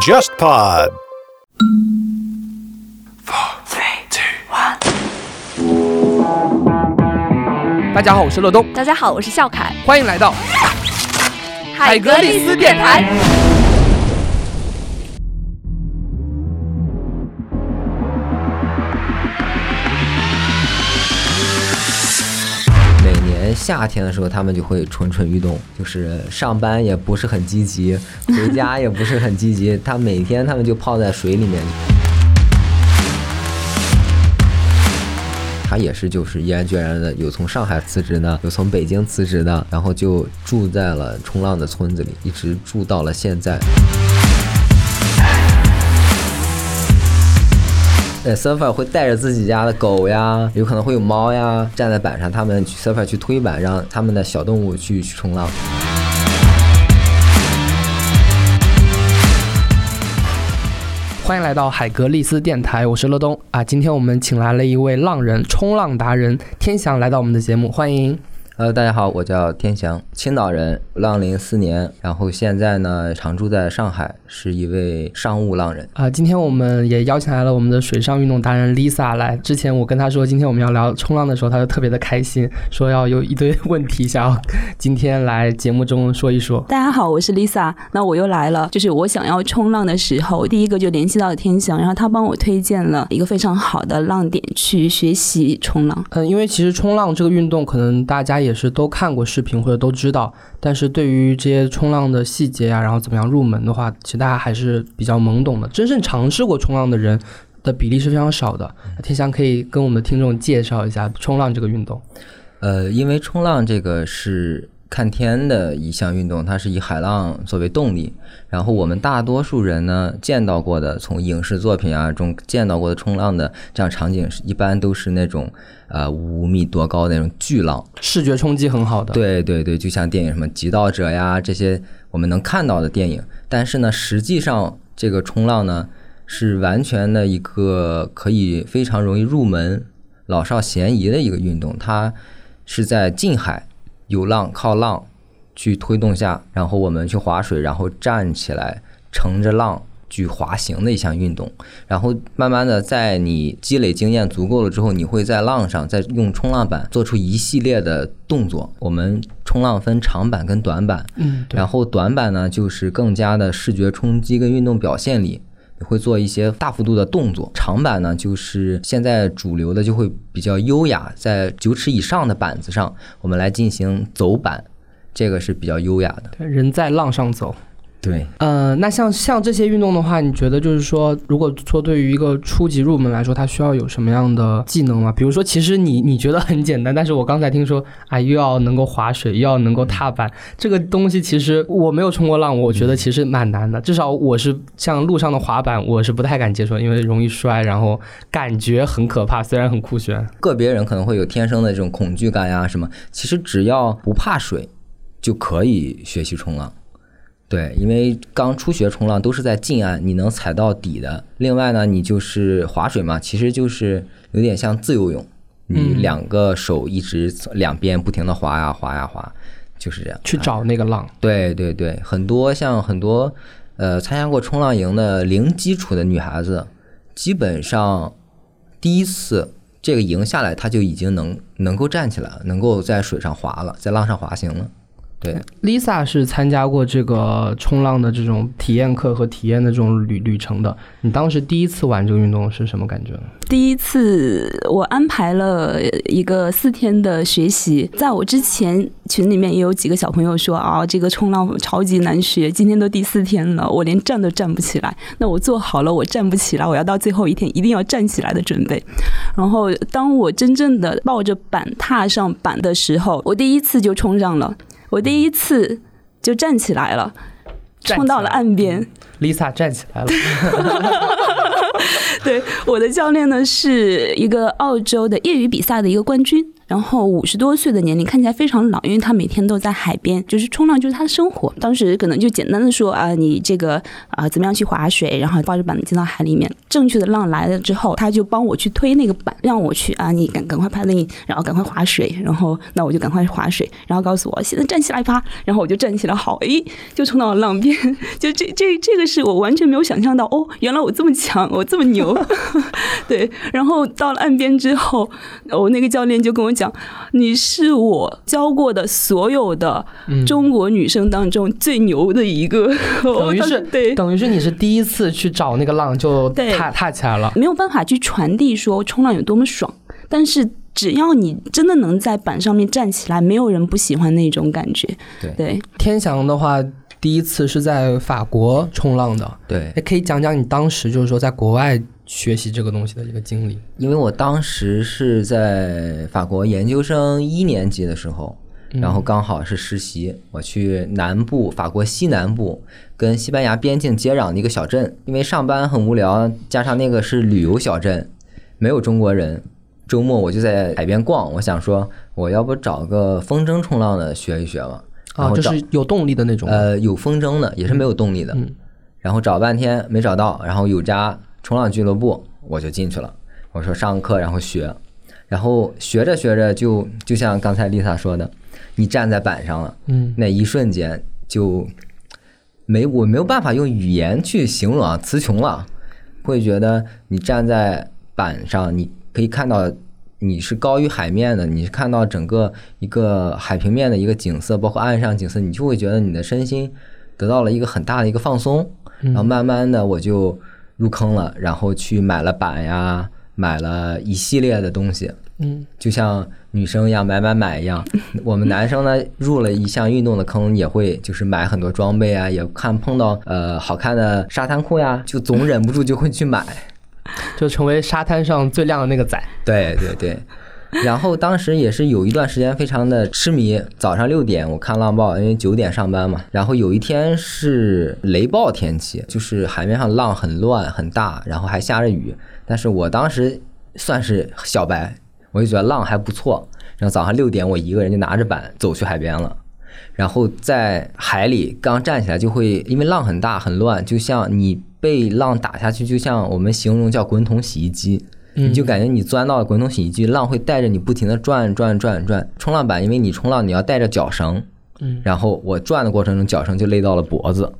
JustPod。大家好，我是乐东，大家好，我是笑凯，欢迎来到海格力斯电台。夏天的时候，他们就会蠢蠢欲动，就是上班也不是很积极，回家也不是很积极，他每天他们就泡在水里面。他也是就是毅然决然的，有从上海辞职的，有从北京辞职的，然后就住在了冲浪的村子里，一直住到了现在。呃，surfer 会带着自己家的狗呀，有可能会有猫呀，站在板上，他们去 surfer 去推板，让他们的小动物去去冲浪。欢迎来到海格力斯电台，我是乐东啊。今天我们请来了一位浪人，冲浪达人天翔来到我们的节目，欢迎。呃，大家好，我叫天翔，青岛人，浪龄四年，然后现在呢常住在上海，是一位商务浪人。啊，今天我们也邀请来了我们的水上运动达人 Lisa 来。之前我跟她说今天我们要聊冲浪的时候，她就特别的开心，说要有一堆问题想要今天来节目中说一说。大家好，我是 Lisa，那我又来了。就是我想要冲浪的时候，第一个就联系到了天翔，然后他帮我推荐了一个非常好的浪点去学习冲浪。嗯，因为其实冲浪这个运动，可能大家也也是都看过视频或者都知道，但是对于这些冲浪的细节啊，然后怎么样入门的话，其实大家还是比较懵懂的。真正尝试过冲浪的人的比例是非常少的。天翔可以跟我们的听众介绍一下冲浪这个运动。呃，因为冲浪这个是看天的一项运动，它是以海浪作为动力。然后我们大多数人呢见到过的，从影视作品啊中见到过的冲浪的这样场景，一般都是那种呃五米多高的那种巨浪，视觉冲击很好的。对对对，就像电影什么《极道者》呀这些我们能看到的电影。但是呢，实际上这个冲浪呢是完全的一个可以非常容易入门、老少咸宜的一个运动。它是在近海有浪靠浪去推动下，然后我们去划水，然后站起来乘着浪去滑行的一项运动。然后慢慢的，在你积累经验足够了之后，你会在浪上再用冲浪板做出一系列的动作。我们冲浪分长板跟短板，嗯，然后短板呢就是更加的视觉冲击跟运动表现力。你会做一些大幅度的动作，长板呢就是现在主流的就会比较优雅，在九尺以上的板子上，我们来进行走板，这个是比较优雅的。人在浪上走。对，呃，那像像这些运动的话，你觉得就是说，如果说对于一个初级入门来说，它需要有什么样的技能吗？比如说，其实你你觉得很简单，但是我刚才听说 啊，又要能够划水，又要能够踏板，这个东西其实我没有冲过浪，我觉得其实蛮难的。至少我是像路上的滑板，我是不太敢接受，因为容易摔，然后感觉很可怕，虽然很酷炫。个别人可能会有天生的这种恐惧感呀什么，其实只要不怕水，就可以学习冲浪。对，因为刚初学冲浪都是在近岸，你能踩到底的。另外呢，你就是划水嘛，其实就是有点像自由泳，你嗯两个手一直两边不停的划呀划呀划，就是这样。去找那个浪，对对对，很多像很多呃参加过冲浪营的零基础的女孩子，基本上第一次这个营下来，她就已经能能够站起来了，能够在水上划了，在浪上滑行了。对，Lisa 是参加过这个冲浪的这种体验课和体验的这种旅旅程的。你当时第一次玩这个运动是什么感觉呢？第一次我安排了一个四天的学习，在我之前群里面也有几个小朋友说啊，这个冲浪超级难学，今天都第四天了，我连站都站不起来。那我做好了我站不起来，我要到最后一天一定要站起来的准备。然后当我真正的抱着板踏上板的时候，我第一次就冲上了，我第一次就站起来了，冲到了岸边。Lisa 站起来了，对，我的教练呢是一个澳洲的业余比赛的一个冠军，然后五十多岁的年龄看起来非常老，因为他每天都在海边，就是冲浪就是他的生活。当时可能就简单的说啊，你这个啊怎么样去划水，然后抱着板子进到海里面。正确的浪来了之后，他就帮我去推那个板，让我去啊，你赶赶快 paddling，然后赶快划水，然后那我就赶快划水，然后告诉我现在站起来吧，然后我就站起来，好，诶，就冲到了浪边。就这这这个是我完全没有想象到，哦，原来我这么强，我这么牛。对，然后到了岸边之后，我那个教练就跟我讲，你是我教过的所有的中国女生当中最牛的一个。等于是对，等于是你是第一次去找那个浪就对踏踏起来了。没有办法去传递说冲浪有多么爽，但是只要你真的能在板上面站起来，没有人不喜欢那种感觉。对对，天翔的话，第一次是在法国冲浪的，对，也可以讲讲你当时就是说在国外学习这个东西的一个经历。因为我当时是在法国研究生一年级的时候，然后刚好是实习，我去南部法国西南部跟西班牙边境接壤的一个小镇，因为上班很无聊，加上那个是旅游小镇，没有中国人。周末我就在海边逛，我想说我要不找个风筝冲浪的学一学吧，然啊，就是有动力的那种。呃，有风筝的，也是没有动力的。嗯然后找半天没找到，然后有家冲浪俱乐部，我就进去了。我说上课，然后学，然后学着学着就就像刚才丽萨说的，你站在板上了，嗯，那一瞬间就没我没有办法用语言去形容啊，词穷了。会觉得你站在板上，你可以看到你是高于海面的，你是看到整个一个海平面的一个景色，包括岸上景色，你就会觉得你的身心得到了一个很大的一个放松。然后慢慢的我就入坑了，然后去买了板呀，买了一系列的东西。嗯，就像女生一样买买买一样，我们男生呢入了一项运动的坑，也会就是买很多装备啊，也看碰到呃好看的沙滩裤呀，就总忍不住就会去买。就成为沙滩上最靓的那个仔。对 对对，然后当时也是有一段时间非常的痴迷，早上六点我看浪报，因为九点上班嘛。然后有一天是雷暴天气，就是海面上浪很乱很大，然后还下着雨。但是我当时算是小白，我就觉得浪还不错。然后早上六点，我一个人就拿着板走去海边了。然后在海里刚站起来，就会因为浪很大很乱，就像你被浪打下去，就像我们形容叫滚筒洗衣机。你就感觉你钻到了滚筒洗衣机，浪会带着你不停的转转转转。冲浪板，因为你冲浪你要带着脚绳，嗯，然后我转的过程中，脚绳就勒到了脖子，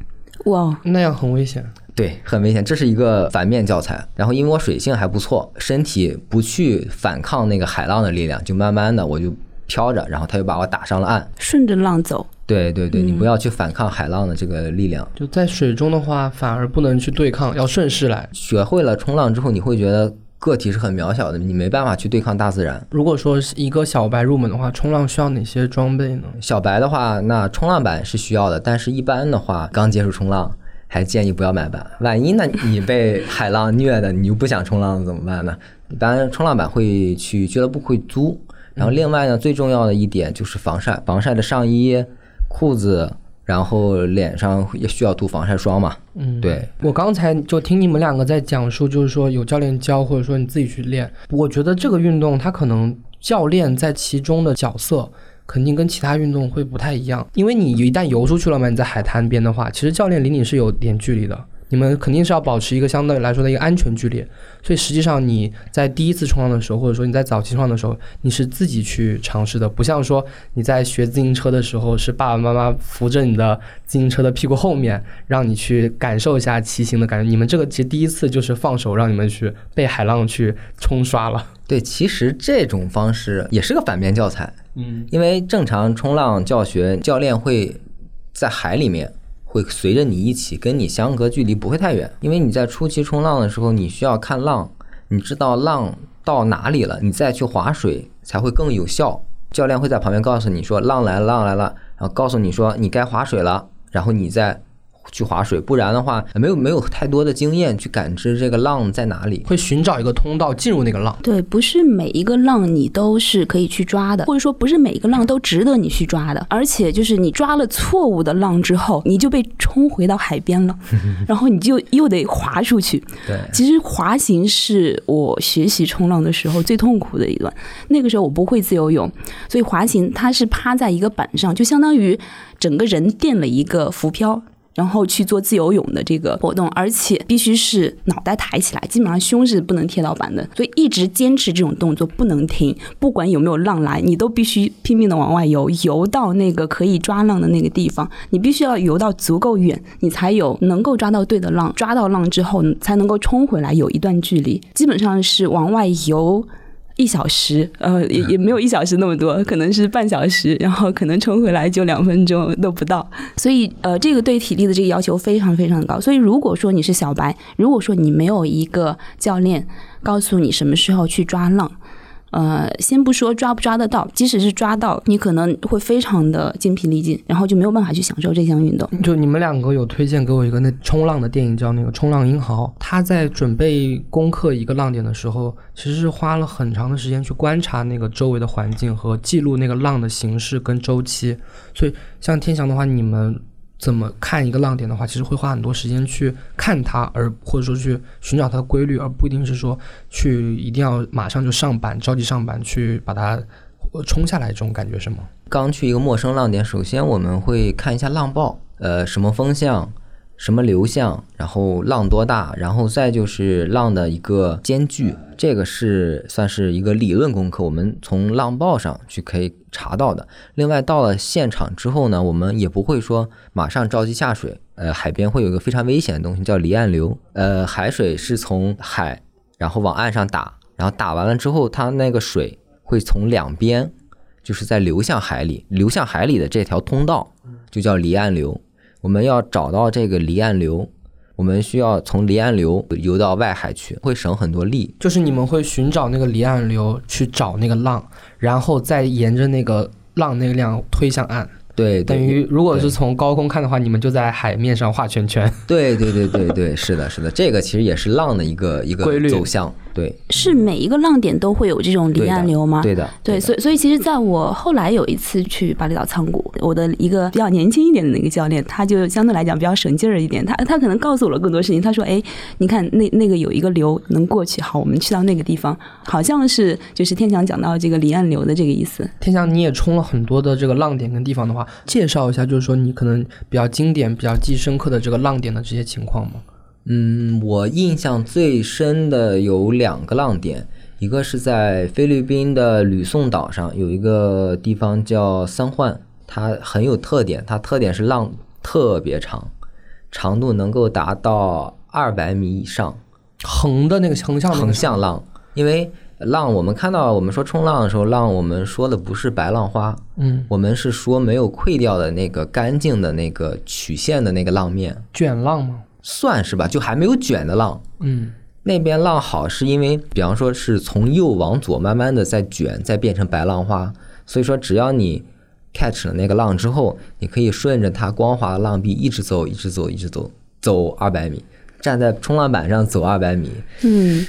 哇，那样很危险。对，很危险。这是一个反面教材。然后因为我水性还不错，身体不去反抗那个海浪的力量，就慢慢的我就飘着，然后他就把我打上了岸。顺着浪走，对对对，你不要去反抗海浪的这个力量。就在水中的话，反而不能去对抗，要顺势来。学会了冲浪之后，你会觉得个体是很渺小的，你没办法去对抗大自然。如果说是一个小白入门的话，冲浪需要哪些装备呢？小白的话，那冲浪板是需要的，但是一般的话，刚接触冲浪，还建议不要买板。万一呢，你被海浪虐的，你又不想冲浪怎么办呢？一般冲浪板会去俱乐部会租。然后另外呢，最重要的一点就是防晒，防晒的上衣、裤子，然后脸上也需要涂防晒霜嘛。嗯，对，我刚才就听你们两个在讲述，就是说有教练教，或者说你自己去练。我觉得这个运动它可能教练在其中的角色肯定跟其他运动会不太一样，因为你一旦游出去了嘛，你在海滩边的话，其实教练离你是有点距离的。你们肯定是要保持一个相对来说的一个安全距离，所以实际上你在第一次冲浪的时候，或者说你在早期冲浪的时候，你是自己去尝试的，不像说你在学自行车的时候是爸爸妈妈扶着你的自行车的屁股后面，让你去感受一下骑行的感觉。你们这个其实第一次就是放手让你们去被海浪去冲刷了。对，其实这种方式也是个反面教材。嗯因为正常冲浪教学，教练会在海里面会随着你一起，跟你相隔距离不会太远。因为你在初期冲浪的时候，你需要看浪，你知道浪到哪里了，你再去划水才会更有效。教练会在旁边告诉你说浪来了，浪来了，然后告诉你说你该划水了，然后你再去划水，不然的话没有没有太多的经验去感知这个浪在哪里。会寻找一个通道进入那个浪。对，不是每一个浪你都是可以去抓的，或者说不是每一个浪都值得你去抓的。而且就是你抓了错误的浪之后，你就被冲回到海边了，然后你就又得划出去。对，其实滑行是我学习冲浪的时候最痛苦的一段。那个时候我不会自由泳，所以滑行它是趴在一个板上，就相当于整个人垫了一个浮漂。然后去做自由泳的这个活动，而且必须是脑袋抬起来，基本上胸是不能贴到板的，所以一直坚持这种动作不能停，不管有没有浪来，你都必须拼命的往外游，游到那个可以抓浪的那个地方，你必须要游到足够远，你才有能够抓到对的浪，抓到浪之后你才能够冲回来，有一段距离，基本上是往外游。一小时，呃，也也没有一小时那么多，可能是半小时，然后可能冲回来就两分钟都不到，所以呃，这个对体力的这个要求非常非常高。所以如果说你是小白，如果说你没有一个教练告诉你什么时候去抓浪。呃，先不说抓不抓得到，即使是抓到，你可能会非常的精疲力尽，然后就没有办法去享受这项运动。就你们两个有推荐给我一个那冲浪的电影，叫那个《冲浪英豪》。他在准备攻克一个浪点的时候，其实是花了很长的时间去观察那个周围的环境和记录那个浪的形式跟周期。所以，像天翔的话，你们。怎么看一个浪点的话，其实会花很多时间去看它，而或者说去寻找它的规律，而不一定是说去一定要马上就上板，着急上板去把它冲下来这种感觉是吗？刚去一个陌生浪点，首先我们会看一下浪报，呃，什么风向。什么流向，然后浪多大，然后再就是浪的一个间距，这个是算是一个理论功课，我们从浪报上去可以查到的。另外到了现场之后呢，我们也不会说马上着急下水，呃，海边会有一个非常危险的东西叫离岸流，呃，海水是从海然后往岸上打，然后打完了之后，它那个水会从两边就是在流向海里，流向海里的这条通道就叫离岸流。我们要找到这个离岸流，我们需要从离岸流游到外海去，会省很多力。就是你们会寻找那个离岸流去找那个浪，然后再沿着那个浪那个量推向岸。对，等于如果是从高空看的话，你们就在海面上画圈圈。对对对对对，是的，是的，这个其实也是浪的一个一个规律走向。对，是每一个浪点都会有这种离岸流吗？对的，对，所以所以其实在我后来有一次去巴厘岛仓谷，我的一个比较年轻一点的那个教练，他就相对来讲比较省劲儿一点，他他可能告诉我了更多事情。他说：“哎，你看那那个有一个流能过去，好，我们去到那个地方，好像是就是天翔讲到这个离岸流的这个意思。”天翔，你也冲了很多的这个浪点跟地方的话，介绍一下，就是说你可能比较经典、比较记忆深刻的这个浪点的这些情况吗？嗯，我印象最深的有两个浪点，一个是在菲律宾的吕宋岛上有一个地方叫三幻，它很有特点，它特点是浪特别长，长度能够达到二百米以上，横的那个横向横向浪，因为浪我们看到我们说冲浪的时候，浪我们说的不是白浪花，嗯，我们是说没有溃掉的那个干净的那个曲线的那个浪面，卷浪吗？算是吧，就还没有卷的浪。嗯，那边浪好是因为，比方说是从右往左慢慢的在卷，再变成白浪花。所以说，只要你 catch 了那个浪之后，你可以顺着它光滑的浪壁一直走，一直走，一直走，走二百米，站在冲浪板上走二百米。嗯。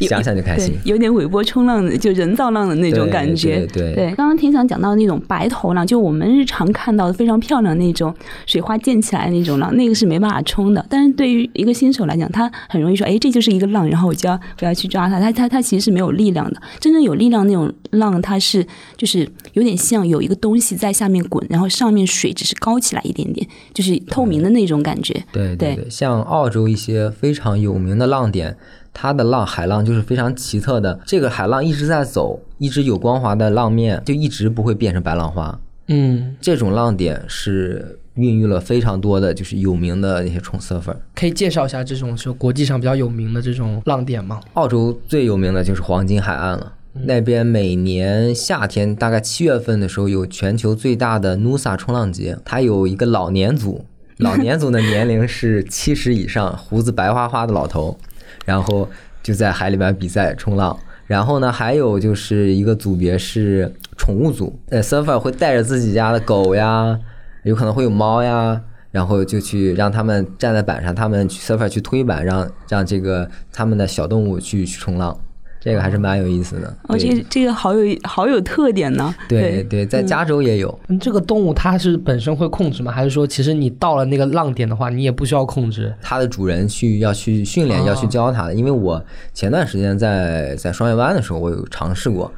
想想就开心，有点尾波冲浪的，就人造浪的那种感觉。对对。刚刚挺想讲到那种白头浪，就我们日常看到的非常漂亮那种水花溅起来那种浪，那个是没办法冲的。但是对于一个新手来讲，他很容易说：“哎，这就是一个浪，然后我就要我要去抓它。”它它它其实是没有力量的。真正有力量那种浪，它是就是有点像有一个东西在下面滚，然后上面水只是高起来一点点，就是透明的那种感觉。对对对，像澳洲一些非常有名的浪点。它的浪海浪就是非常奇特的，这个海浪一直在走，一直有光滑的浪面，就一直不会变成白浪花。嗯，这种浪点是孕育了非常多的就是有名的那些冲 surfer。可以介绍一下这种就国际上比较有名的这种浪点吗？澳洲最有名的就是黄金海岸了，那边每年夏天大概七月份的时候有全球最大的 Nusa 冲浪节，它有一个老年组，老年组的年龄是七十以上，胡子白花花的老头。然后就在海里边比赛冲浪，然后呢，还有就是一个组别是宠物组，呃，surfer 会带着自己家的狗呀，有可能会有猫呀，然后就去让他们站在板上，他们去 surfer 去推板，让让这个他们的小动物去去冲浪，这个还是蛮有意思的。哦，这个这个好有好有特点呢。对对，在加州也有。嗯这个动物它是本身会控制吗？还是说其实你到了那个浪点的话，你也不需要控制？它的主人去要去训练，哦要去教它的。因为我前段时间在在双月湾的时候，我有尝试过，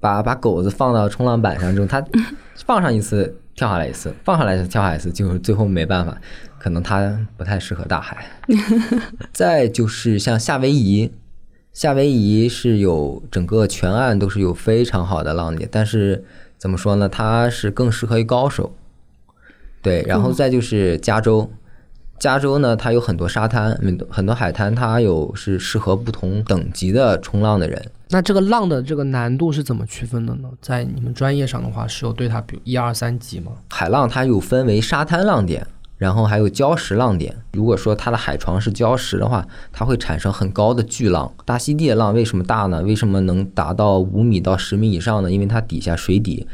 把把狗子放到冲浪板上之后，它 放上一次跳下来一次，放下来一次跳下来一次，就是最后没办法，可能它不太适合大海。再就是像夏威夷，夏威夷是有整个全岸都是有非常好的浪点，但是怎么说呢，它是更适合于高手。对，然后再就是加州，加州呢，它有很多沙滩，很多海滩，它有是适合不同等级的冲浪的人。那这个浪的这个难度是怎么区分的呢？在你们专业上的话，是有对它比如一二三级吗？海浪它有分为沙滩浪点，然后还有礁石浪点。如果说它的海床是礁石的话，它会产生很高的巨浪。大溪地的浪为什么大呢？为什么能达到五米到十米以上呢？因为它底下水底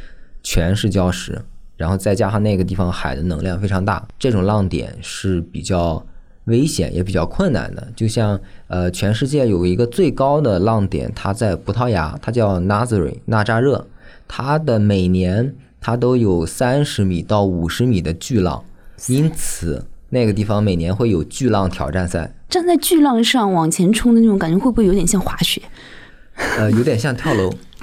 全是礁石，然后再加上那个地方海的能量非常大，这种浪点是比较危险也比较困难的。就像呃，全世界有一个最高的浪点，它在葡萄牙，它叫纳泽瑞纳扎热，它的每年它都有三十米到五十米的巨浪，因此那个地方每年会有巨浪挑战赛，站在巨浪上往前冲的那种感觉，会不会有点像滑雪、呃，有点像跳楼，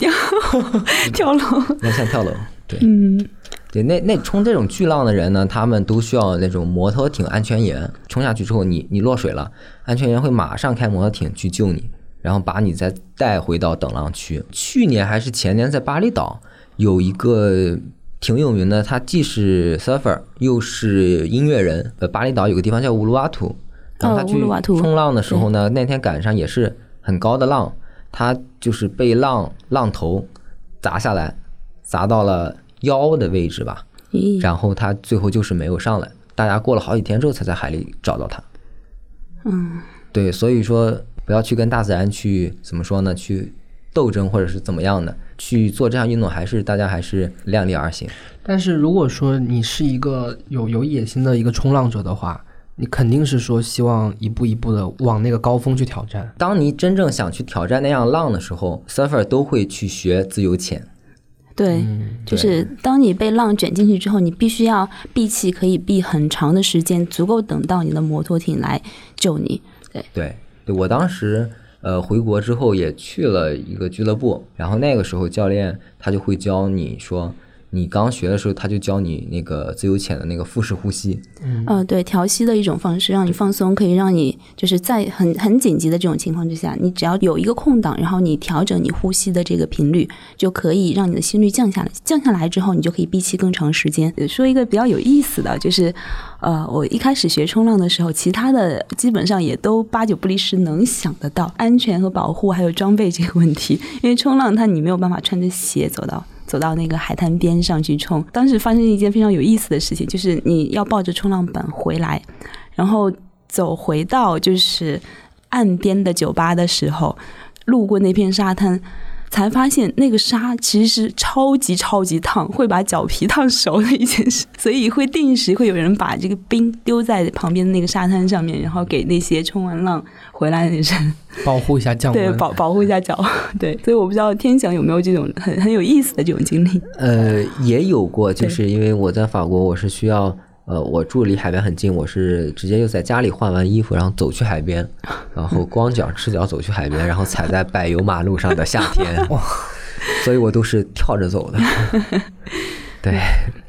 跳楼？有点像跳楼，对。嗯，对，那那冲这种巨浪的人呢，他们都需要那种摩托艇安全员。冲下去之后你，你落水了，安全员会马上开摩托艇去救你，然后把你再带回到等浪区。去年还是前年，在巴厘岛有一个挺有名的，他既是 surfer 又是音乐人。呃，巴厘岛有个地方叫乌鲁瓦图，然后他哦去冲浪的时候呢，那天赶上也是很高的浪，他就是被浪浪头砸下来，砸到了腰的位置吧。然后他最后就是没有上来，大家过了好几天之后才在海里找到他。嗯，对，所以说不要去跟大自然去怎么说呢？去斗争或者是怎么样的，去做这项运动，还是大家还是量力而行。但是如果说你是一个有有野心的一个冲浪者的话，你肯定是说希望一步一步的往那个高峰去挑战。当你真正想去挑战那样浪的时候，surfer 都会去学自由潜。对，就是当你被浪卷进去之后，你必须要闭气，可以闭很长的时间，足够等到你的摩托艇来救你。对，对我当时呃回国之后也去了一个俱乐部，然后那个时候教练他就会教你说，你刚学的时候他就教你那个自由潜的那个腹式呼吸，呃，对，调息的一种方式，让你放松，可以让你就是在很很紧急的这种情况之下，你只要有一个空档，然后你调整你呼吸的这个频率，就可以让你的心率降下来。降下来之后，你就可以闭气更长时间。呃说一个比较有意思的，就是呃，我一开始学冲浪的时候，其他的基本上也都八九不离十，能想得到安全和保护还有装备这个问题。因为冲浪它你没有办法穿着鞋走到走到那个海滩边上去冲。当时发生一件非常有意思的事情，就是你要抱着冲浪板回来，然后走回到就是岸边的酒吧的时候，路过那片沙滩。才发现那个沙其实是超级超级烫，会把脚皮烫熟的一件事，所以会定时会有人把这个冰丢在旁边的那个沙滩上面，然后给那些冲完浪回来的人保护一下降温。对保保护一下脚。对，所以我不知道天翔有没有这种很很有意思的这种经历。呃，也有过，就是因为我在法国，我是需要。呃，我住离海边很近，我是直接就在家里换完衣服，然后走去海边，然后 光脚赤脚走去海边，然后踩在柏油马路上的夏天，所以我都是跳着走的。对，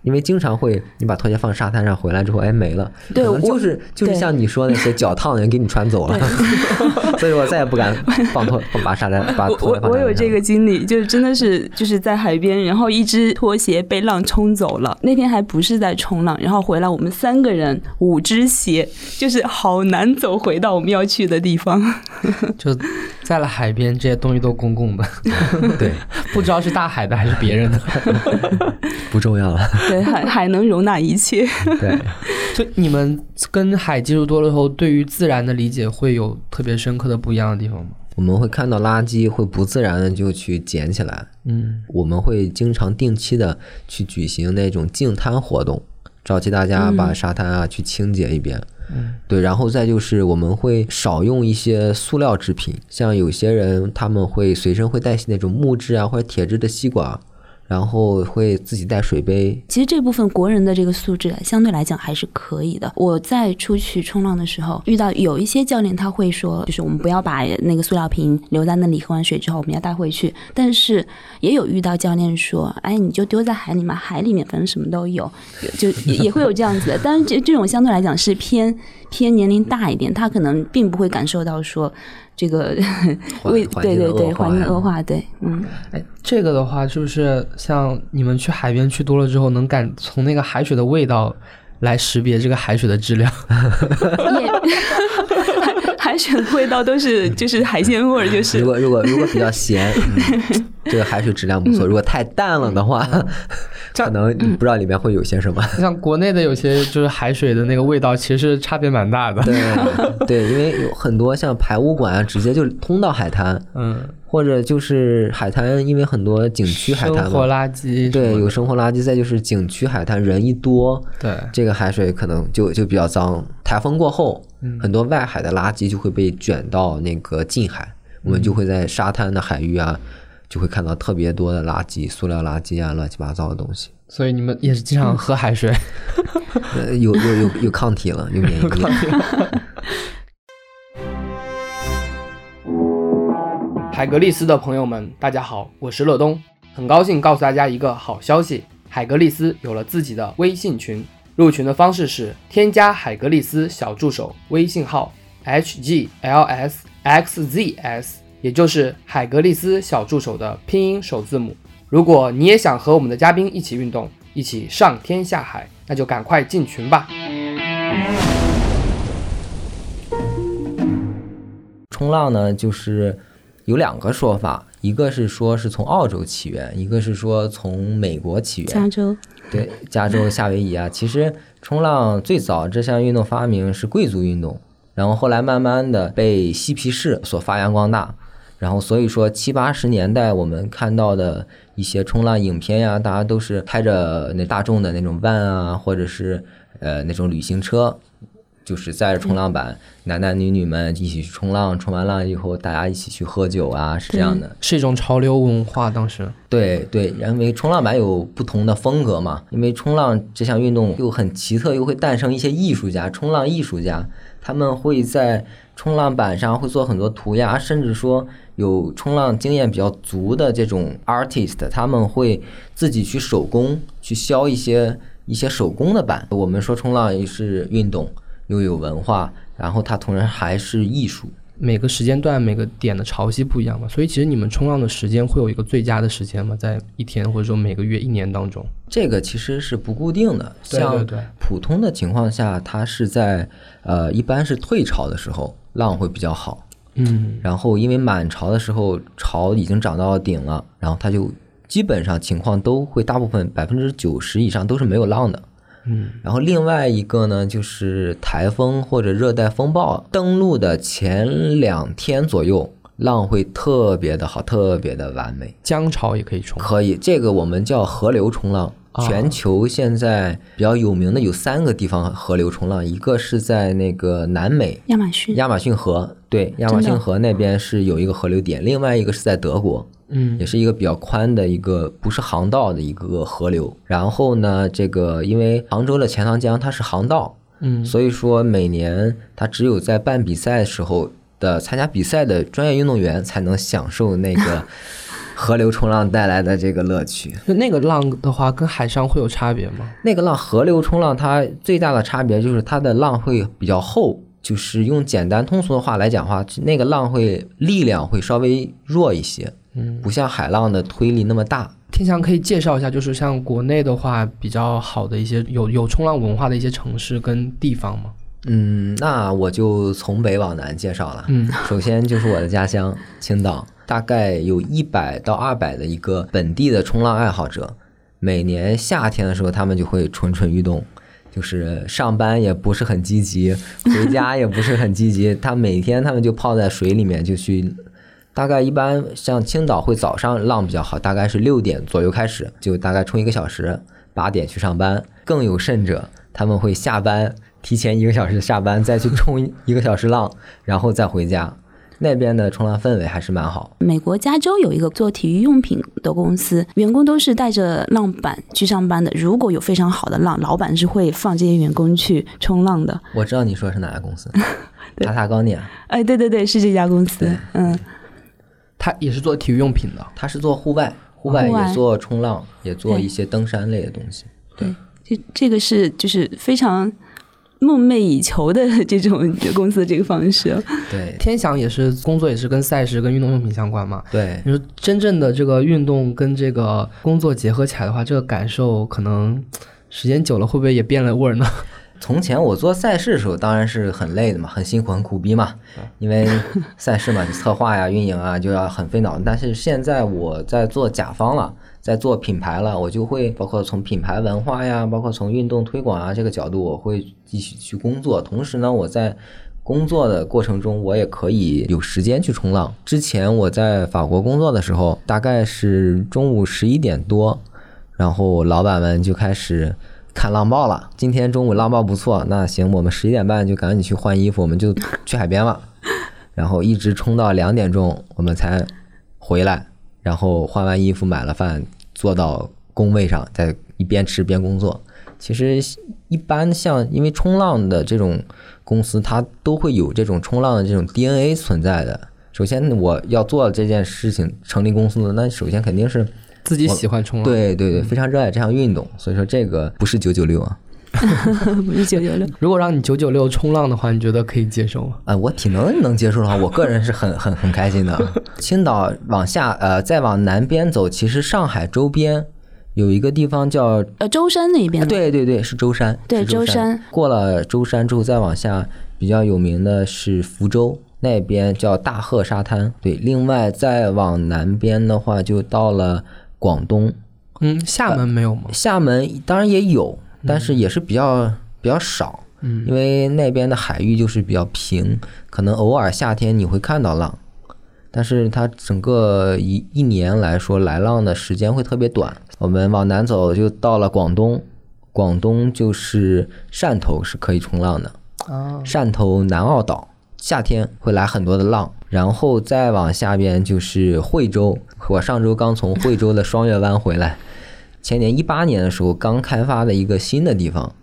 因为经常会你把拖鞋放沙滩上，回来之后，哎没了，对我就是就是像你说那些脚烫的人给你穿走了，所以我再也不敢放拖 把沙滩把拖鞋我我有这个经历，就是真的是就是在海边，然后一只拖鞋被浪冲走了。那天还不是在冲浪，然后回来我们三个人五只鞋，就是好难走回到我们要去的地方。就在了海边，这些东西都公共的，对，不知道是大海的还是别人的。不重要了，对，海海能容纳一切。对。就你们跟海接触多了以后，对于自然的理解会有特别深刻的不一样的地方吗？我们会看到垃圾，会不自然的就去捡起来。嗯，我们会经常定期的去举行那种净滩活动，召集大家嗯把沙滩啊去清洁一遍。嗯，对，然后再就是我们会少用一些塑料制品，像有些人他们会随身会带那种木质啊或者铁质的吸管，然后会自己带水杯。其实这部分国人的这个素质相对来讲还是可以的。我在出去冲浪的时候，遇到有一些教练他会说，就是我们不要把那个塑料瓶留在那里，喝完水之后我们要带回去。但是也有遇到教练说，哎，你就丢在海里嘛，海里面反正什么都有，就也也会有这样子的。但是这这种相对来讲是偏偏年龄大一点，他可能并不会感受到说这个对对对环境恶化，对，嗯。哎，这个的话，是不是像你们去海边去多了之后，能感从那个海水的味道来识别这个海水的质量？也海海水的味道都是就是海鲜味儿，就是如果如果如果比较咸，嗯、这个海水质量不错；如果太淡了的话，可能你不知道里面会有些什么。像国内的有些就是海水的那个味道，其实差别蛮大的。对。对，因为有很多像排污管啊，直接就通到海滩，嗯，或者就是海滩，因为很多景区海滩生活嘛，垃圾，对，有生活垃圾，再就是景区海滩人一多，对，这个海水可能就就比较脏。台风过后，嗯很多外海的垃圾就会被卷到那个近海，我们就会在沙滩的海域啊，就会看到特别多的垃圾，塑料垃圾啊，乱七八糟的东西。所以你们也是经常喝海水。呃，有有有有抗体了，有免疫力。海格力斯的朋友们，大家好，我是乐东，很高兴告诉大家一个好消息，海格力斯有了自己的微信群。入群的方式是添加海格力斯小助手微信号 hglsxzs，也就是海格力斯小助手的拼音首字母。如果你也想和我们的嘉宾一起运动，一起上天下海，那就赶快进群吧。冲浪呢，就是有两个说法，一个是说是从澳洲起源，一个是说从美国起源。加州对，加州、夏威夷啊，其实冲浪最早这项运动发明是贵族运动，然后后来慢慢的被嬉皮士所发扬光大，然后所以说七八十年代我们看到的一些冲浪影片呀，大家都是开着那大众的那种 van 啊，或者是呃那种旅行车。就是载着冲浪板，男男女女们一起去冲浪，冲完浪以后大家一起去喝酒啊，是这样的。是一种潮流文化，当时。对对，因为冲浪板有不同的风格嘛，因为冲浪这项运动又很奇特，又会诞生一些艺术家，冲浪艺术家，他们会在冲浪板上会做很多涂鸦，甚至说有冲浪经验比较足的这种 artist，他们会自己去手工去削一些一些手工的板。我们说冲浪也是运动，又有文化，然后它同时还是艺术。每个时间段、每个点的潮汐不一样嘛，所以其实你们冲浪的时间会有一个最佳的时间嘛？在一天或者说每个月、一年当中？这个其实是不固定的，像普通的情况下，它是在呃一般是退潮的时候浪会比较好，嗯，然后因为满潮的时候潮已经涨到顶了，然后它就基本上情况都会大部分百分之九十以上都是没有浪的。嗯，然后另外一个呢，就是台风或者热带风暴登陆的前两天左右，浪会特别的好，特别的完美。江潮也可以冲。可以，这个我们叫河流冲浪。啊全球现在比较有名的有三个地方河流冲浪，一个是在那个南美亚马逊亚马逊河，对，亚马逊河那边是有一个河流点，另外一个是在德国，嗯也是一个比较宽的一个不是航道的一个河流。然后呢，这个因为杭州的钱塘江它是航道，嗯，所以说每年它只有在办比赛的时候的参加比赛的专业运动员才能享受那个 河流冲浪带来的这个乐趣。就那个浪的话，跟海上会有差别吗？那个浪河流冲浪，它最大的差别就是它的浪会比较厚，就是用简单通俗的话来讲话，那个浪会力量会稍微弱一些，嗯，不像海浪的推力那么大。天翔可以介绍一下，就是像国内的话比较好的一些有有冲浪文化的一些城市跟地方吗？嗯，那我就从北往南介绍了。嗯，首先就是我的家乡青岛，大概有一百到二百的一个本地的冲浪爱好者，每年夏天的时候，他们就会蠢蠢欲动，就是上班也不是很积极，回家也不是很积极，他每天他们就泡在水里面就去。大概一般像青岛会早上浪比较好，大概是六点左右开始，就大概冲一个小时，八点去上班，更有甚者，他们会下班提前一个小时下班，再去冲一个小时浪，然后再回家。那边的冲浪氛围还是蛮好。美国加州有一个做体育用品的公司，员工都是带着浪板去上班的。如果有非常好的浪，老板是会放这些员工去冲浪的。我知道你说的是哪家公司，对 塔塔高点，哎，对对对，是这家公司。嗯，他也是做体育用品的。他是做户外，户外也做冲浪，也做一些登山类的东西。对，这这个是就是非常梦寐以求的这种公司的这个方式。对，天翔也是工作也是跟赛事跟运动用品相关嘛。对，你说真正的这个运动跟这个工作结合起来的话，这个感受可能时间久了会不会也变了味儿呢？从前我做赛事的时候，当然是很累的嘛，很辛苦、很苦逼嘛，因为赛事嘛，你策划呀、运营啊，就要很费脑。但是现在我在做甲方了，在做品牌了，我就会包括从品牌文化呀，包括从运动推广啊这个角度，我会继续去工作。同时呢，我在工作的过程中，我也可以有时间去冲浪。之前我在法国工作的时候，大概是中午十一点多，然后老板们就开始看浪报了。今天中午浪报不错，那行，我们十一点半就赶紧去换衣服，我们就去海边了。然后一直冲到两点钟，我们才回来。然后换完衣服，买了饭，坐到工位上，再一边吃边工作。其实一般像因为冲浪的这种公司，它都会有这种冲浪的这种 DNA 存在的。首先，我要做这件事情，成立公司，那首先肯定是自己喜欢冲浪，，对对对，非常热爱这项运动。所以说，这个不是九九六啊，不是九九六，如果让你九九六冲浪的话，你觉得可以接受吗？啊，我体能能接受的话，我个人是很很很开心的。青岛往下，呃，再往南边走，其实上海周边有一个地方叫，呃，舟山那边啊，对对对，是舟山，对舟山。过了舟山之后，再往下比较有名的是福州。那边叫大鹤沙滩，对。另外再往南边的话，就到了广东，嗯，厦门没有吗？厦门当然也有，但是也是比较比较少。嗯因为那边的海域就是比较平，可能偶尔夏天你会看到浪，但是它整个一一年来说来浪的时间会特别短。我们往南走就到了广东，广东就是汕头是可以冲浪的，哦，汕头南澳岛夏天会来很多的浪，然后再往下边就是惠州。我上周刚从惠州的双月湾回来，前年一八年的时候刚开发的一个新的地方，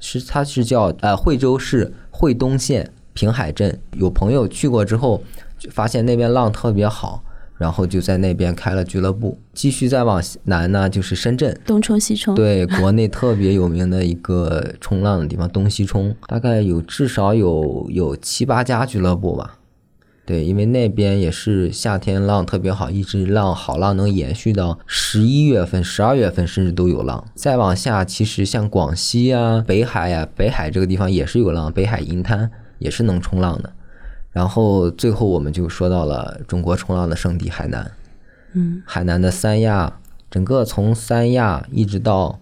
是它是叫呃惠州市惠东县平海镇。有朋友去过之后，发现那边浪特别好，然后就在那边开了俱乐部。继续再往南呢，就是深圳。东冲西冲，对，国内特别有名的一个冲浪的地方，东西冲，大概有至少有有七八家俱乐部吧。对，因为那边也是夏天浪特别好，一直浪好浪能延续到十一月份、十二月份，甚至都有浪。再往下，其实像广西啊、北海呀、北海这个地方也是有浪，北海银滩也是能冲浪的。然后最后我们就说到了中国冲浪的圣地海南。嗯，海南的三亚，整个从三亚一直到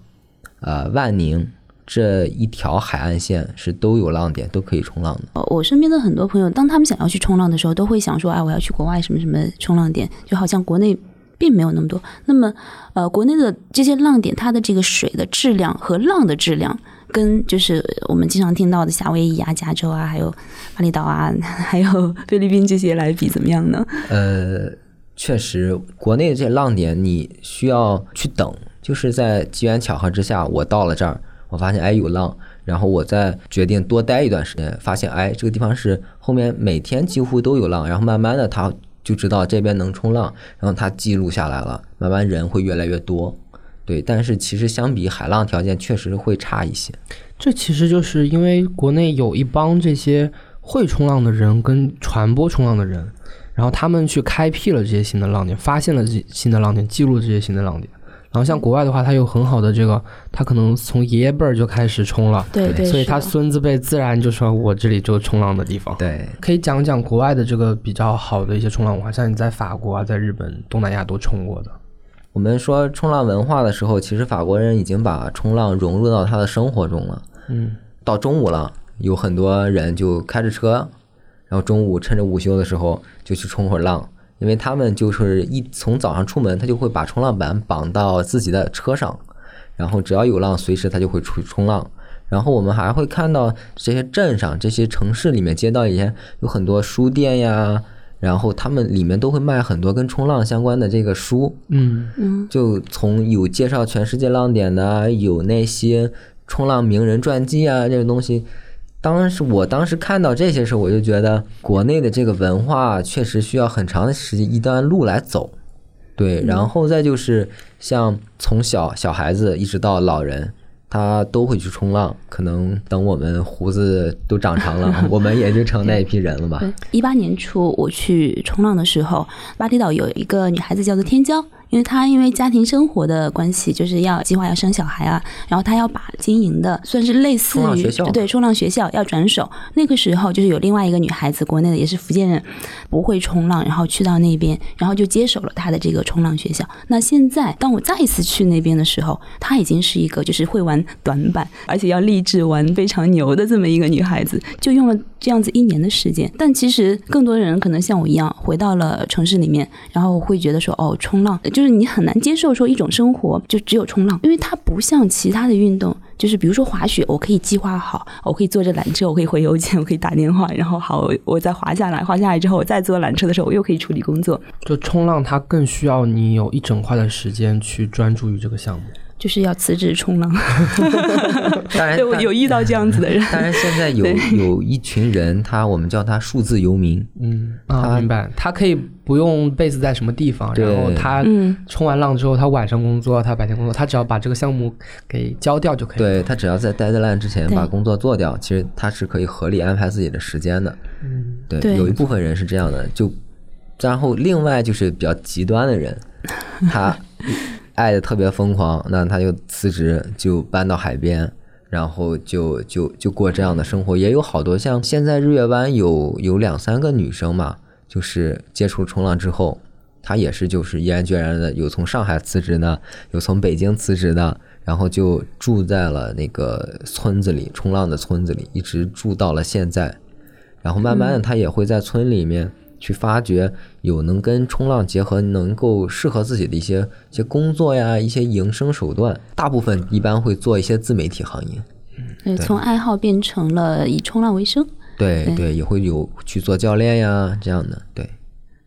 呃万宁这一条海岸线是都有浪点，都可以冲浪的。呃我身边的很多朋友，当他们想要去冲浪的时候，都会想说，哎，我要去国外什么什么冲浪点，就好像国内并没有那么多。那么，呃，国内的这些浪点，它的这个水的质量和浪的质量，跟就是我们经常听到的夏威夷啊、加州啊，还有巴厘岛啊，还有菲律宾这些来比，怎么样呢？呃，确实，国内的这些浪点你需要去等，就是在机缘巧合之下，我到了这儿，我发现哎有浪，然后我再决定多待一段时间，发现哎这个地方是后面每天几乎都有浪，然后慢慢的他就知道这边能冲浪，然后他记录下来了，慢慢人会越来越多。对，但是其实相比海浪条件确实会差一些。这其实就是因为国内有一帮这些会冲浪的人跟传播冲浪的人，然后他们去开辟了这些新的浪点，发现了这新的浪点，记录了这些新的浪点。然后像国外的话，他有很好的这个，他可能从爷爷辈儿就开始冲了，对对，所以他孙子辈自然就说我这里就冲浪的地方。对，可以讲讲国外的这个比较好的一些冲浪文化，像你在法国啊，在日本、东南亚都冲过的。我们说冲浪文化的时候，其实法国人已经把冲浪融入到他的生活中了。嗯，到中午了，有很多人就开着车，然后中午趁着午休的时候就去冲会儿浪，因为他们就是一从早上出门，他就会把冲浪板绑到自己的车上，然后只要有浪，随时他就会出去冲浪。然后我们还会看到这些镇上、这些城市里面、街道里面有很多书店呀，然后他们里面都会卖很多跟冲浪相关的这个书，嗯嗯就从有介绍全世界浪点的啊，有那些冲浪名人传记啊，这种东西。当时我当时看到这些时候，我就觉得国内的这个文化确实需要很长的时间一段路来走，对，然后再就是像从小小孩子一直到老人，他都会去冲浪。可能等我们胡子都长长了，我们也就成那一批人了吧。一八年初我去冲浪的时候，巴厘岛有一个女孩子叫做天骄，因为她因为家庭生活的关系，就是要计划要生小孩啊，然后她要把经营的算是类似于学校对冲浪学校要转手。那个时候就是有另外一个女孩子，国内的也是福建人，不会冲浪，然后去到那边，然后就接手了她的这个冲浪学校。那现在当我再一次去那边的时候，她已经是一个就是会玩短板，而且要立志玩非常牛的这么一个女孩子，就用了这样子一年的时间。但其实更多的人可能像我一样，回到了城市里面，然后会觉得说，哦，冲浪就是你很难接受说一种生活就只有冲浪，因为它不像其他的运动。就是比如说滑雪，我可以计划好，我可以坐着缆车，我可以回邮件，我可以打电话，然后好，我再滑下来，滑下来之后，我再坐缆车的时候，我又可以处理工作，就冲浪它更需要你有一整块的时间去专注于这个项目。就是要辞职冲浪。当然，对，有遇到这样子的人。当然现在有有一群人，他我们叫他数字游民，嗯啊，他明白。他可以不用 base 在什么地方，然后他嗯冲完浪之后，他晚上工作，他白天工作，他只要把这个项目给交掉就可以了。对他只要在 deadline 之前把工作做掉，其实他是可以合理安排自己的时间的。嗯，对有一部分人是这样的，就然后另外就是比较极端的人，他爱的特别疯狂，那他就辞职就搬到海边，然后就就就过这样的生活。也有好多像现在日月湾有有两三个女生嘛，就是接触冲浪之后。她也是，就是毅然决然的，有从上海辞职的，有从北京辞职的，然后就住在了那个村子里，冲浪的村子里，一直住到了现在。然后慢慢的，他也会在村里面去发掘有能跟冲浪结合、能够适合自己的一些一些工作呀、一些营生手段。大部分一般会做一些自媒体行业，对，从爱好变成了以冲浪为生。对对对，也会有去做教练呀这样的。对，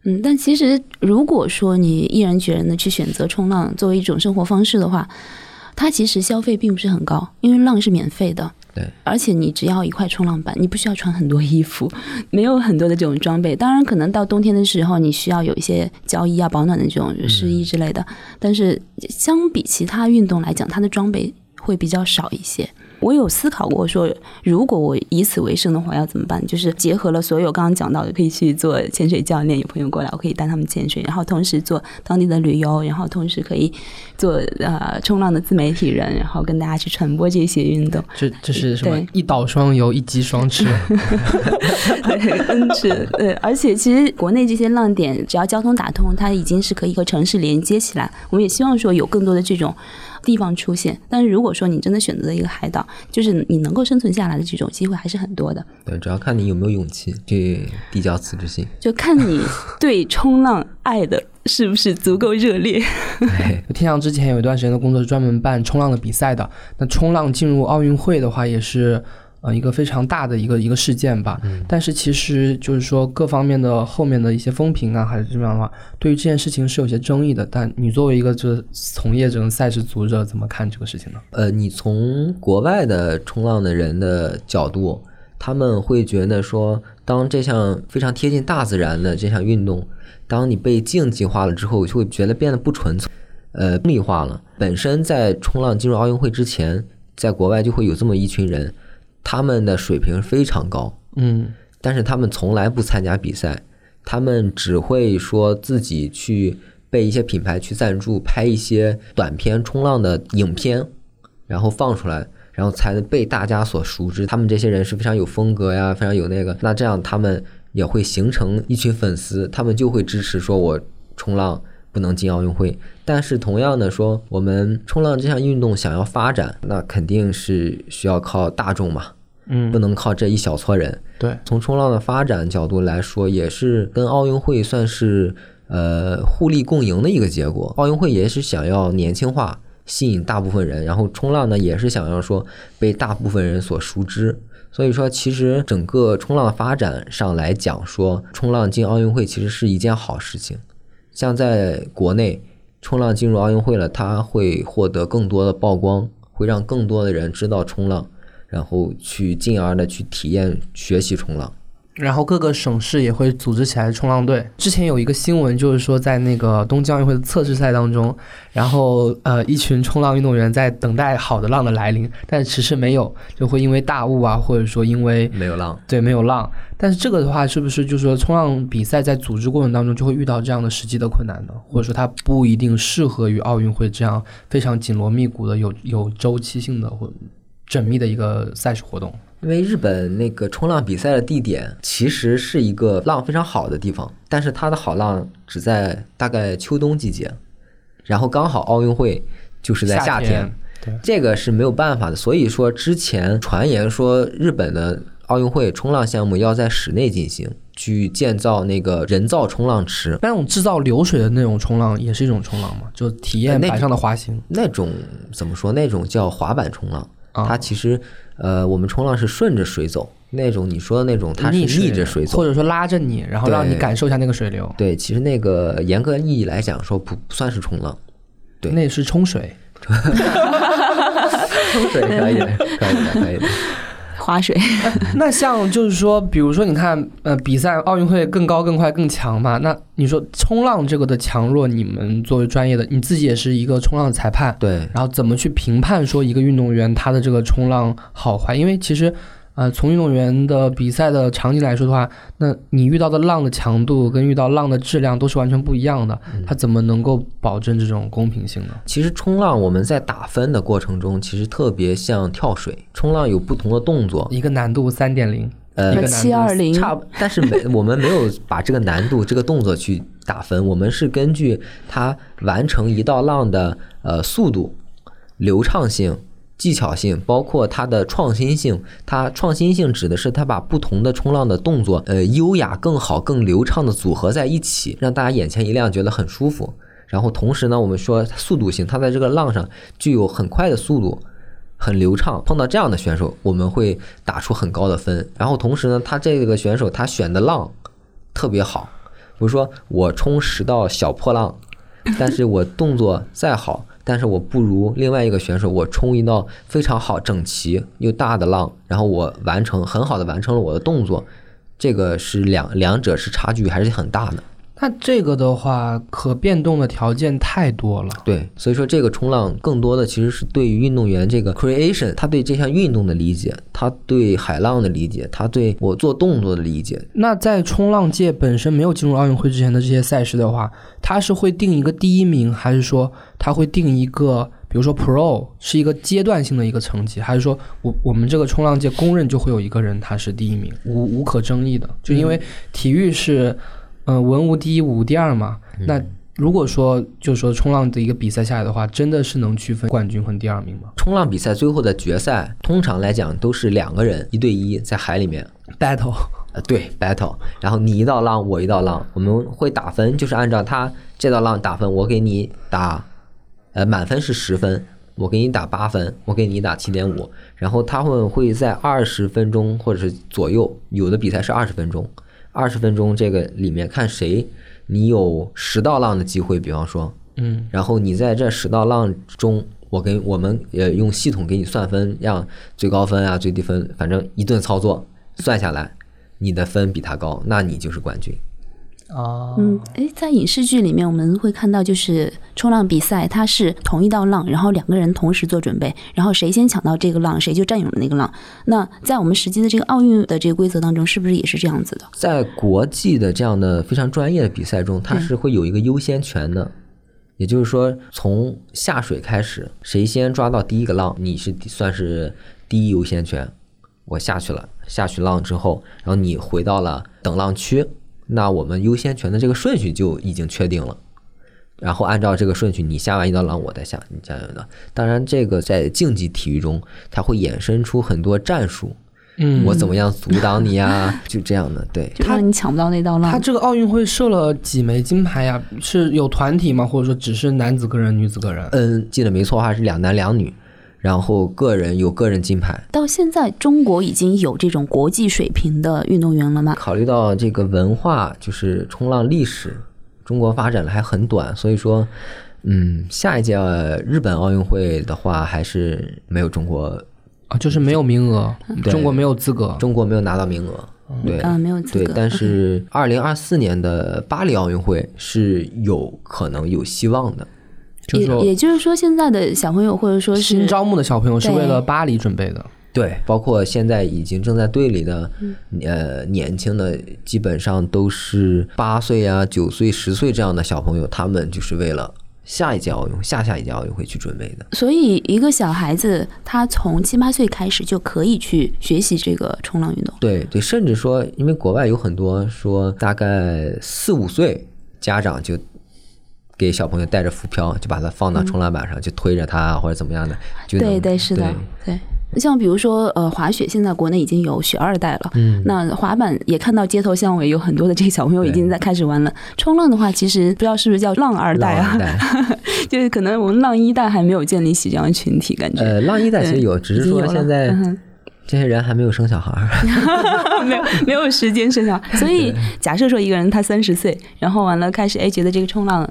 嗯，但其实如果说你毅然决然的去选择冲浪作为一种生活方式的话，它其实消费并不是很高，因为浪是免费的。对，而且你只要一块冲浪板，你不需要穿很多衣服，没有很多的这种装备。当然，可能到冬天的时候，你需要有一些胶衣啊、保暖的这种湿衣之类的。但是相比其他运动来讲，它的装备会比较少一些。我有思考过说，如果我以此为生的话，要怎么办？就是结合了所有刚刚讲到的，可以去做潜水教练，有朋友过来，我可以带他们潜水，然后同时做当地的旅游，然后同时可以做呃冲浪的自媒体人，然后跟大家去传播这些运动。这这是什么？一岛双游，一鸡双吃。对，嗯是，对，而且其实国内这些浪点，只要交通打通，它已经是可以和城市连接起来。我们也希望说有更多的这种地方出现。但是如果说你真的选择了一个海岛，就是你能够生存下来的这种机会还是很多的，对，主要看你有没有勇气去递交辞职信。就看你对冲浪爱的是不是足够热烈。对，天翔之前有一段时间的工作是专门办冲浪的比赛的。那冲浪进入奥运会的话，也是呃一个非常大的一个一个事件吧。但是其实就是说各方面的后面的一些风评啊，还是这样的话，对于这件事情是有些争议的。但你作为一个就是从业者、赛事组者，怎么看这个事情呢？呃，你从国外的冲浪的人的角度，他们会觉得说，当这项非常贴近大自然的这项运动，当你被竞技化了之后，就会觉得变得不纯粹，呃，功利化了。本身在冲浪进入奥运会之前，在国外就会有这么一群人，他们的水平非常高，嗯但是他们从来不参加比赛，他们只会说自己去被一些品牌去赞助，拍一些短片冲浪的影片，然后放出来，然后才能被大家所熟知。他们这些人是非常有风格呀，非常有那个，那这样他们也会形成一群粉丝，他们就会支持说我冲浪不能进奥运会。但是同样的说，我们冲浪这项运动想要发展，那肯定是需要靠大众嘛，嗯不能靠这一小撮人。对，从冲浪的发展角度来说，也是跟奥运会算是呃互利共赢的一个结果。奥运会也是想要年轻化，吸引大部分人，然后冲浪呢也是想要说被大部分人所熟知。所以说，其实整个冲浪发展上来讲，说冲浪进奥运会其实是一件好事情。像在国内，冲浪进入奥运会了，它会获得更多的曝光，会让更多的人知道冲浪，然后去进而的去体验学习冲浪。然后各个省市也会组织起来冲浪队。之前有一个新闻，就是说在那个东京奥运会的测试赛当中，然后呃一群冲浪运动员在等待好的浪的来临，但是迟迟没有，就会因为大雾啊，或者说因为没有浪，对没有浪。但是这个的话，是不是就是说冲浪比赛在组织过程当中就会遇到这样的实际的困难呢？或者说它不一定适合于奥运会这样非常紧锣密鼓的有有周期性的或缜密的一个赛事活动？因为日本那个冲浪比赛的地点其实是一个浪非常好的地方，但是它的好浪只在大概秋冬季节，然后刚好奥运会就是在夏天，对，这个是没有办法的。所以说之前传言说日本的奥运会冲浪项目要在室内进行，去建造那个人造冲浪池，那种制造流水的那种冲浪也是一种冲浪嘛？就体验板上的滑行，那种怎么说？那种叫滑板冲浪，它其实。呃，我们冲浪是顺着水走，那种你说的那种，它是逆着水走，或者说拉着你，然后让你感受一下那个水流。对，其实那个严格意义来讲，说不不算是冲浪，对，那是冲水。冲水可以的，可以的，可以的。划水，那像就是说，比如说你看，呃，比赛奥运会更高、更快、更强嘛？那你说冲浪这个的强弱，你们作为专业的，你自己也是一个冲浪裁判，对，然后怎么去评判说一个运动员他的这个冲浪好坏？因为其实。呃，从运动员的比赛的场景来说的话，那你遇到的浪的强度跟遇到浪的质量都是完全不一样的，他怎么能够保证这种公平性呢？其实冲浪我们在打分的过程中，其实特别像跳水，冲浪有不同的动作，一个难度三点零，呃，七二零，差，但是没我们没有把这个难度这个动作去打分，我们是根据他完成一道浪的呃速度、流畅性。技巧性，包括它的创新性。它创新性指的是它把不同的冲浪的动作，呃，优雅、更好、更流畅的组合在一起，让大家眼前一亮，觉得很舒服。然后同时呢，我们说速度性，它在这个浪上具有很快的速度，很流畅。碰到这样的选手，我们会打出很高的分。然后同时呢，他这个选手他选的浪特别好，比如说我冲十道小破浪，但是我动作再好。但是我不如另外一个选手，我冲一道非常好、整齐又大的浪，然后我完成很好的完成了我的动作，这个是两两者是差距还是很大的。那这个的话，可变动的条件太多了。对，所以说这个冲浪更多的其实是对于运动员这个 creation，他对这项运动的理解，他对海浪的理解，他对我做动作的理解。那在冲浪界本身没有进入奥运会之前的这些赛事的话，他是会定一个第一名，还是说他会定一个，比如说 pro 是一个阶段性的一个成绩，还是说我我们这个冲浪界公认就会有一个人他是第一名，无无可争议的，就因为体育是。嗯，文无第一，武无第二嘛。那如果说就是说冲浪的一个比赛下来的话，真的是能区分冠军和第二名吗？冲浪比赛最后的决赛，通常来讲都是两个人一对一在海里面 battle，呃，对 battle。然后你一道浪，我一道浪，我们会打分，就是按照他这道浪打分，我给你打，呃，满分是十分，我给你打八分，我给你打七点五。然后他们会在二十分钟或者是左右，有的比赛是二十分钟。二十分钟这个里面看谁，你有十道浪的机会，比方说，嗯，然后你在这十道浪中，我给我们呃用系统给你算分，让最高分啊最低分，反正一顿操作算下来，你的分比他高，那你就是冠军。哦，嗯，诶，在影视剧里面我们会看到，就是冲浪比赛，它是同一道浪，然后两个人同时做准备，然后谁先抢到这个浪，谁就占有了那个浪。那在我们实际的这个奥运的这个规则当中，是不是也是这样子的？在国际的这样的非常专业的比赛中，它是会有一个优先权的，也就是说，从下水开始，谁先抓到第一个浪，你是算是第一优先权。我下去了，下去浪之后，然后你回到了等浪区。那我们优先权的这个顺序就已经确定了，然后按照这个顺序，你下完一道浪，我再下，你加油的。当然，这个在竞技体育中，它会衍生出很多战术，嗯我怎么样阻挡你呀？就这样的，对。就让你抢不到那道浪。他这个奥运会设了几枚金牌呀？是有团体吗？或者说只是男子个人、女子个人？嗯，记得没错的话是两男两女，然后个人有个人金牌。到现在，中国已经有这种国际水平的运动员了吗？考虑到这个文化，就是冲浪历史，中国发展的还很短，所以说，嗯，下一届日本奥运会的话，还是没有中国，啊，就是没有名额，中国没有资格。中国没有拿到名额。对，嗯，没有资对，格。但是二零二四年的巴黎奥运会是有可能有希望的。就是也也就是说，现在的小朋友或者说是新招募的小朋友是为了巴黎准备的。对，包括现在已经正在队里的，呃，年轻的基本上都是八岁啊、九岁、十岁这样的小朋友，他们就是为了下一届奥运、下下一届奥运会去准备的。所以一个小孩子他从七八岁开始就可以去学习这个冲浪运动。对对，甚至说，因为国外有很多说，大概四五岁家长就给小朋友带着浮漂，就把它放到冲浪板上，就推着它或者怎么样的，就对对是的对，对。像比如说，呃，滑雪现在国内已经有雪二代了，嗯，那滑板也看到街头巷尾有很多的这个小朋友已经在开始玩了。冲浪的话，其实不知道是不是叫浪二代啊？浪二，代。就是可能我们浪一代还没有建立起这样的群体，感觉、呃，浪一代其实有，只是说现在这些人还没有生小孩儿。没有没有时间生小孩，所以假设说一个人他三十岁，然后完了开始哎觉得这个冲浪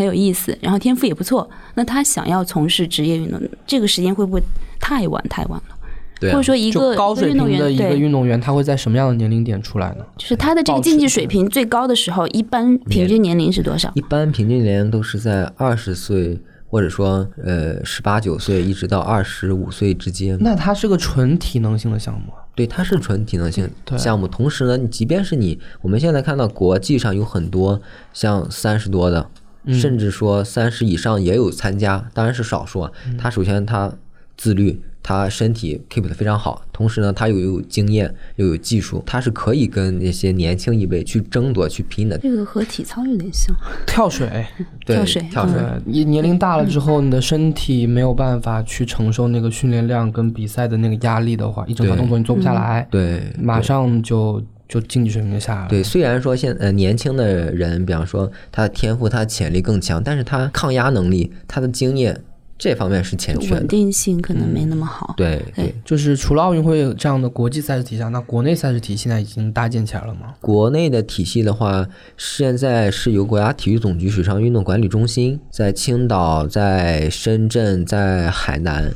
很有意思，然后天赋也不错，那他想要从事职业运动，这个时间会不会太晚太晚了？对啊或者说一个高水运动员平的一个，运动员，他会在什么样的年龄点出来呢？就是他的这个竞技水平最高的时候，一般平均年龄是多少？一般平均年龄都是在二十岁，或者说呃十八九岁，一直到二十五岁之间。那它是个纯体能性的项目啊。对，它是纯体能性项目。同时呢，你即便是你，我们现在看到国际上有很多像三十多的，嗯甚至说三十以上也有参加，当然是少数啊。嗯他首先他自律，他身体 keep 的非常好，同时呢，他又有经验又有技术，他是可以跟那些年轻一辈去争夺去拼的。这个和体操有点像，跳水，对，跳水跳水。对，你年龄大了之后，你的身体没有办法去承受那个训练量跟比赛的那个压力的话，一整套动作你做不下来，对，马上就就竞技水平就下来了。对，虽然说现呃年轻的人，比方说他的天赋、他的潜力更强，但是他抗压能力、他的经验这方面是欠缺的。稳定性可能没那么好。对对对，就是除了奥运会这样的国际赛事体系，那国内赛事体系现在已经搭建起来了吗？国内的体系的话，现在是由国家体育总局水上运动管理中心在青岛、在深圳、在海南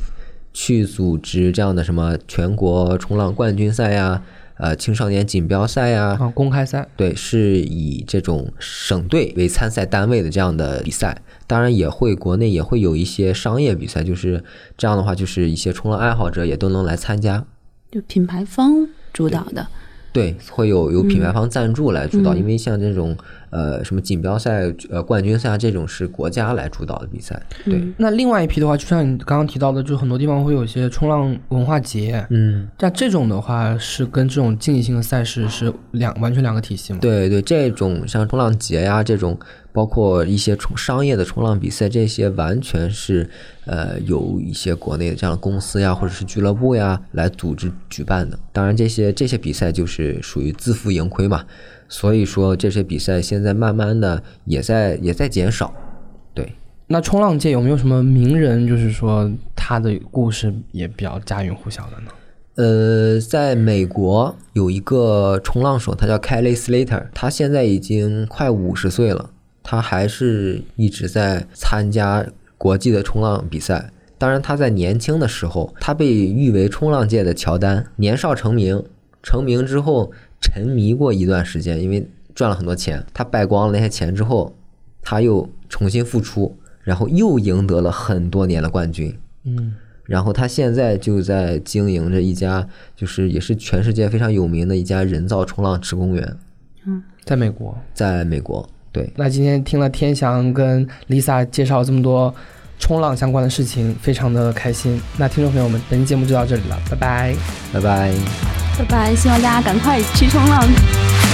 去组织这样的什么全国冲浪冠军赛呀、呃青少年锦标赛呀、啊，公开赛，对，是以这种省队为参赛单位的这样的比赛，当然也会国内也会有一些商业比赛，就是这样的话，就是一些冲浪爱好者也都能来参加。就品牌方主导的，对，会有有品牌方赞助来主导，嗯。因为像这种呃什么锦标赛、呃冠军赛啊这种是国家来主导的比赛。对，嗯那另外一批的话，就像你刚刚提到的，就很多地方会有一些冲浪文化节，嗯，像这种的话是跟这种竞技性的赛事是两完全两个体系吗？对对，这种像冲浪节呀这种，包括一些冲商业的冲浪比赛，这些完全是呃有一些国内的这样的公司呀或者是俱乐部呀来组织举办的。当然，这些这些比赛就是属于自负盈亏嘛，所以说这些比赛现在慢慢的也在也在减少。对，那冲浪界有没有什么名人，就是说他的故事也比较家喻户晓的呢？呃，在美国有一个冲浪手，他叫 Kelly Slater，他现在已经快五十岁了，他还是一直在参加国际的冲浪比赛。当然，他在年轻的时候，他被誉为冲浪界的乔丹，年少成名，成名之后沉迷过一段时间，因为赚了很多钱，他败光了那些钱之后，他又重新复出，然后又赢得了很多年的冠军。嗯，然后他现在就在经营着一家，就是也是全世界非常有名的一家人造冲浪池公园，嗯在美国。在美国。对，那今天听了天翔跟 Lisa 介绍这么多冲浪相关的事情，非常的开心。那听众朋友们，本期节目就到这里了，拜拜。拜拜。拜拜，希望大家赶快去冲浪。